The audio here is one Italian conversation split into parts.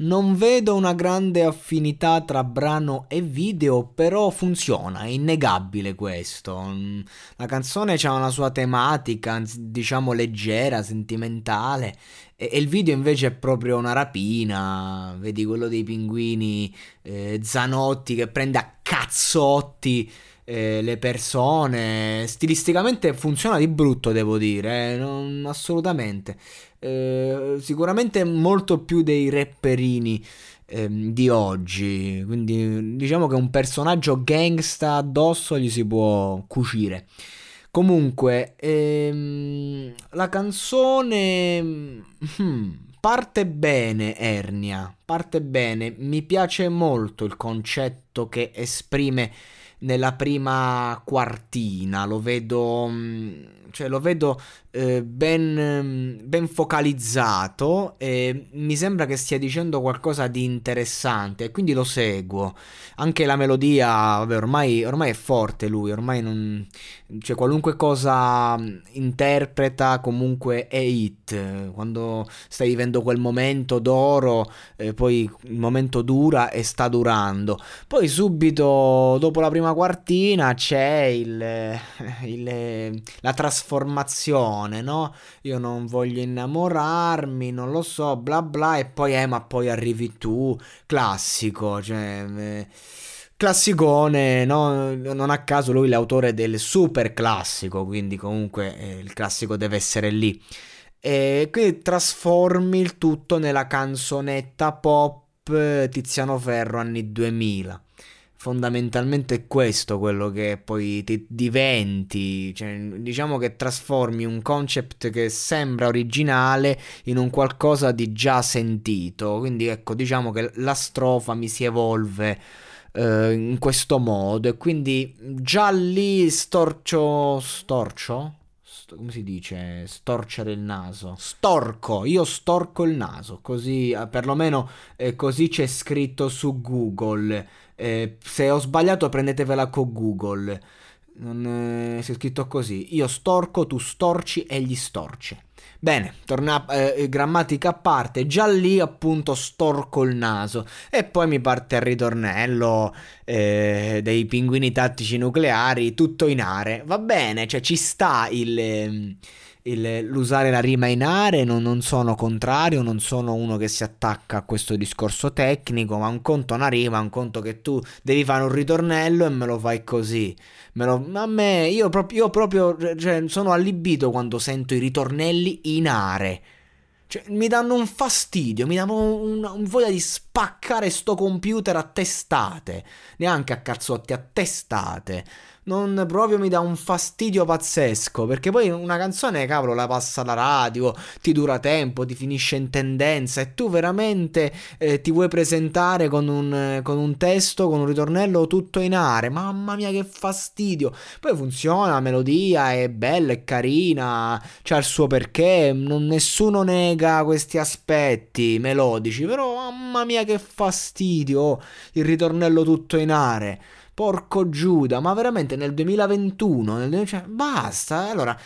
Non vedo una grande affinità tra brano e video, però funziona, è innegabile questo. La canzone ha una sua tematica, diciamo leggera, sentimentale, e, il video invece è proprio una rapina. Vedi quello dei pinguini eh, Zanotti che prende a cazzotti eh, le persone. Stilisticamente funziona di brutto, devo dire, eh, non, assolutamente. Eh, sicuramente molto più dei rapperini ehm, di oggi. Quindi diciamo che un personaggio gangsta addosso gli si può cucire. Comunque, ehm, la canzone hmm, parte bene, Ernia, parte bene. Mi piace molto il concetto che esprime nella prima quartina, lo vedo, mm, cioè, lo vedo eh, ben, mm, ben, focalizzato e mi sembra che stia dicendo qualcosa di interessante e quindi lo seguo. Anche la melodia, vabbè, ormai, ormai è forte lui, ormai non... cioè qualunque cosa mm, interpreta comunque è hit. Quando stai vivendo quel momento d'oro, eh, poi il momento dura e sta durando. Poi subito dopo la prima quartina c'è il, il, la trasformazione canzone, no? Io non voglio innamorarmi, non lo so, bla bla, e poi, eh, ma poi arrivi tu, classico, cioè... Eh, classicone, no? non a caso lui è l'autore del super classico, quindi comunque eh, il classico deve essere lì. E quindi trasformi il tutto nella canzonetta pop eh, Tiziano Ferro anni 2000 fondamentalmente è questo quello che poi ti diventi, cioè, diciamo che trasformi un concept che sembra originale in un qualcosa di già sentito, quindi ecco diciamo che la strofa mi si evolve eh, in questo modo e quindi già lì storcio, storcio? Come si dice? Storcere il naso. Storco, io storco il naso, così eh, perlomeno eh, così c'è scritto su Google. Eh, se ho sbagliato prendetevela con Google. Non, eh, si è scritto così. Io storco, tu storci, egli storce. Bene, torna, eh, grammatica a parte, già lì appunto storco il naso e poi mi parte il ritornello eh, dei pinguini tattici nucleari, tutto in are. Va bene, cioè ci sta il... Eh, il, l'usare la rima in are, non, non, sono contrario, non sono uno che si attacca a questo discorso tecnico, ma un conto una rima, un conto che tu devi fare un ritornello e me lo fai così. Me lo, a me, io, proprio, io proprio cioè, sono allibito quando sento i ritornelli in are. Cioè, mi danno un fastidio, mi danno una un voglia di spaccare sto computer a testate. Neanche a cazzotti, a testate non proprio mi dà un fastidio pazzesco. Perché poi una canzone, cavolo, la passa la radio, ti dura tempo, ti finisce in tendenza. E tu veramente eh, ti vuoi presentare con un, con un, testo, con un ritornello tutto in are. Mamma mia, che fastidio. Poi funziona, la melodia è bella, è carina, c'ha il suo perché. Non, nessuno nega questi aspetti melodici. Però, mamma mia, che fastidio. Il ritornello tutto in are. Porco Giuda, ma veramente nel 2021, nel, cioè, basta. Allora,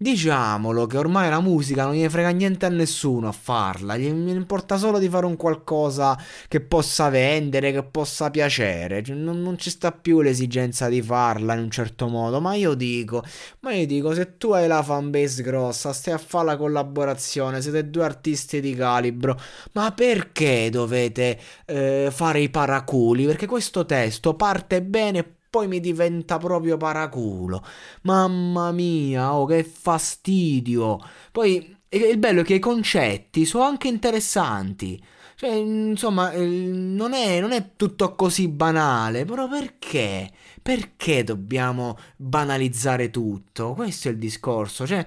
Diciamolo che ormai la musica non gli frega niente a nessuno a farla, gli importa solo di fare un qualcosa che possa vendere, che possa piacere, cioè, non, non, ci sta più l'esigenza di farla in un certo modo, ma io dico, ma io dico, se tu hai la fanbase grossa, stai a fare la collaborazione, siete due artisti di calibro, ma perché dovete eh, fare i paraculi? Perché questo testo parte bene poi mi diventa proprio paraculo. Mamma mia, oh che fastidio. Poi il bello è che i concetti sono anche interessanti. Cioè, insomma, non è, non è tutto così banale, però perché? Perché dobbiamo banalizzare tutto? Questo è il discorso. Cioè,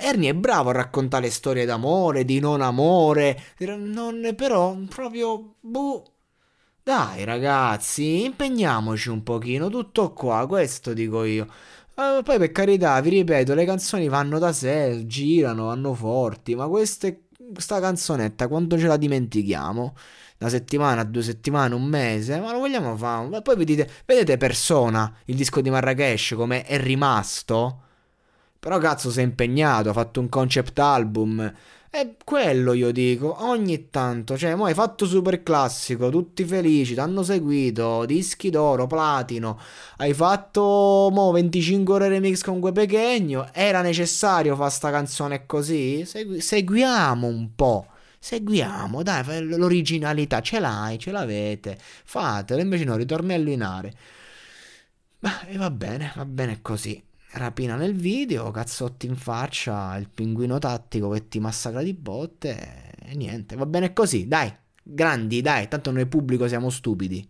Ernie è bravo a raccontare storie d'amore, di non amore, non, però proprio... Boh, dai ragazzi, impegniamoci un pochino, tutto qua, questo dico io. Uh, poi per carità, vi ripeto, le canzoni vanno da sé, girano, vanno forti, ma queste, questa canzonetta quando ce la dimentichiamo? Una settimana, due settimane, un mese, ma lo vogliamo fare? Ma poi vedete, vedete Persona, il disco di Marrakesh, come è rimasto? Però cazzo si è impegnato, ha fatto un concept album, è quello io dico, ogni tanto, cioè, mo hai fatto super classico, tutti felici, ti hanno seguito, dischi d'oro, platino, hai fatto mo 25 ore remix con Gue Pechegno, era necessario fare sta canzone così? Segui- seguiamo un po'. Seguiamo, dai, l'originalità ce l'hai, ce l'avete, fatelo, invece no, ritornello in area. Ma va bene, va bene così rapina nel video, cazzotti in faccia, il pinguino tattico che ti massacra di botte e niente, va bene così, dai, grandi, dai, tanto noi pubblico siamo stupidi.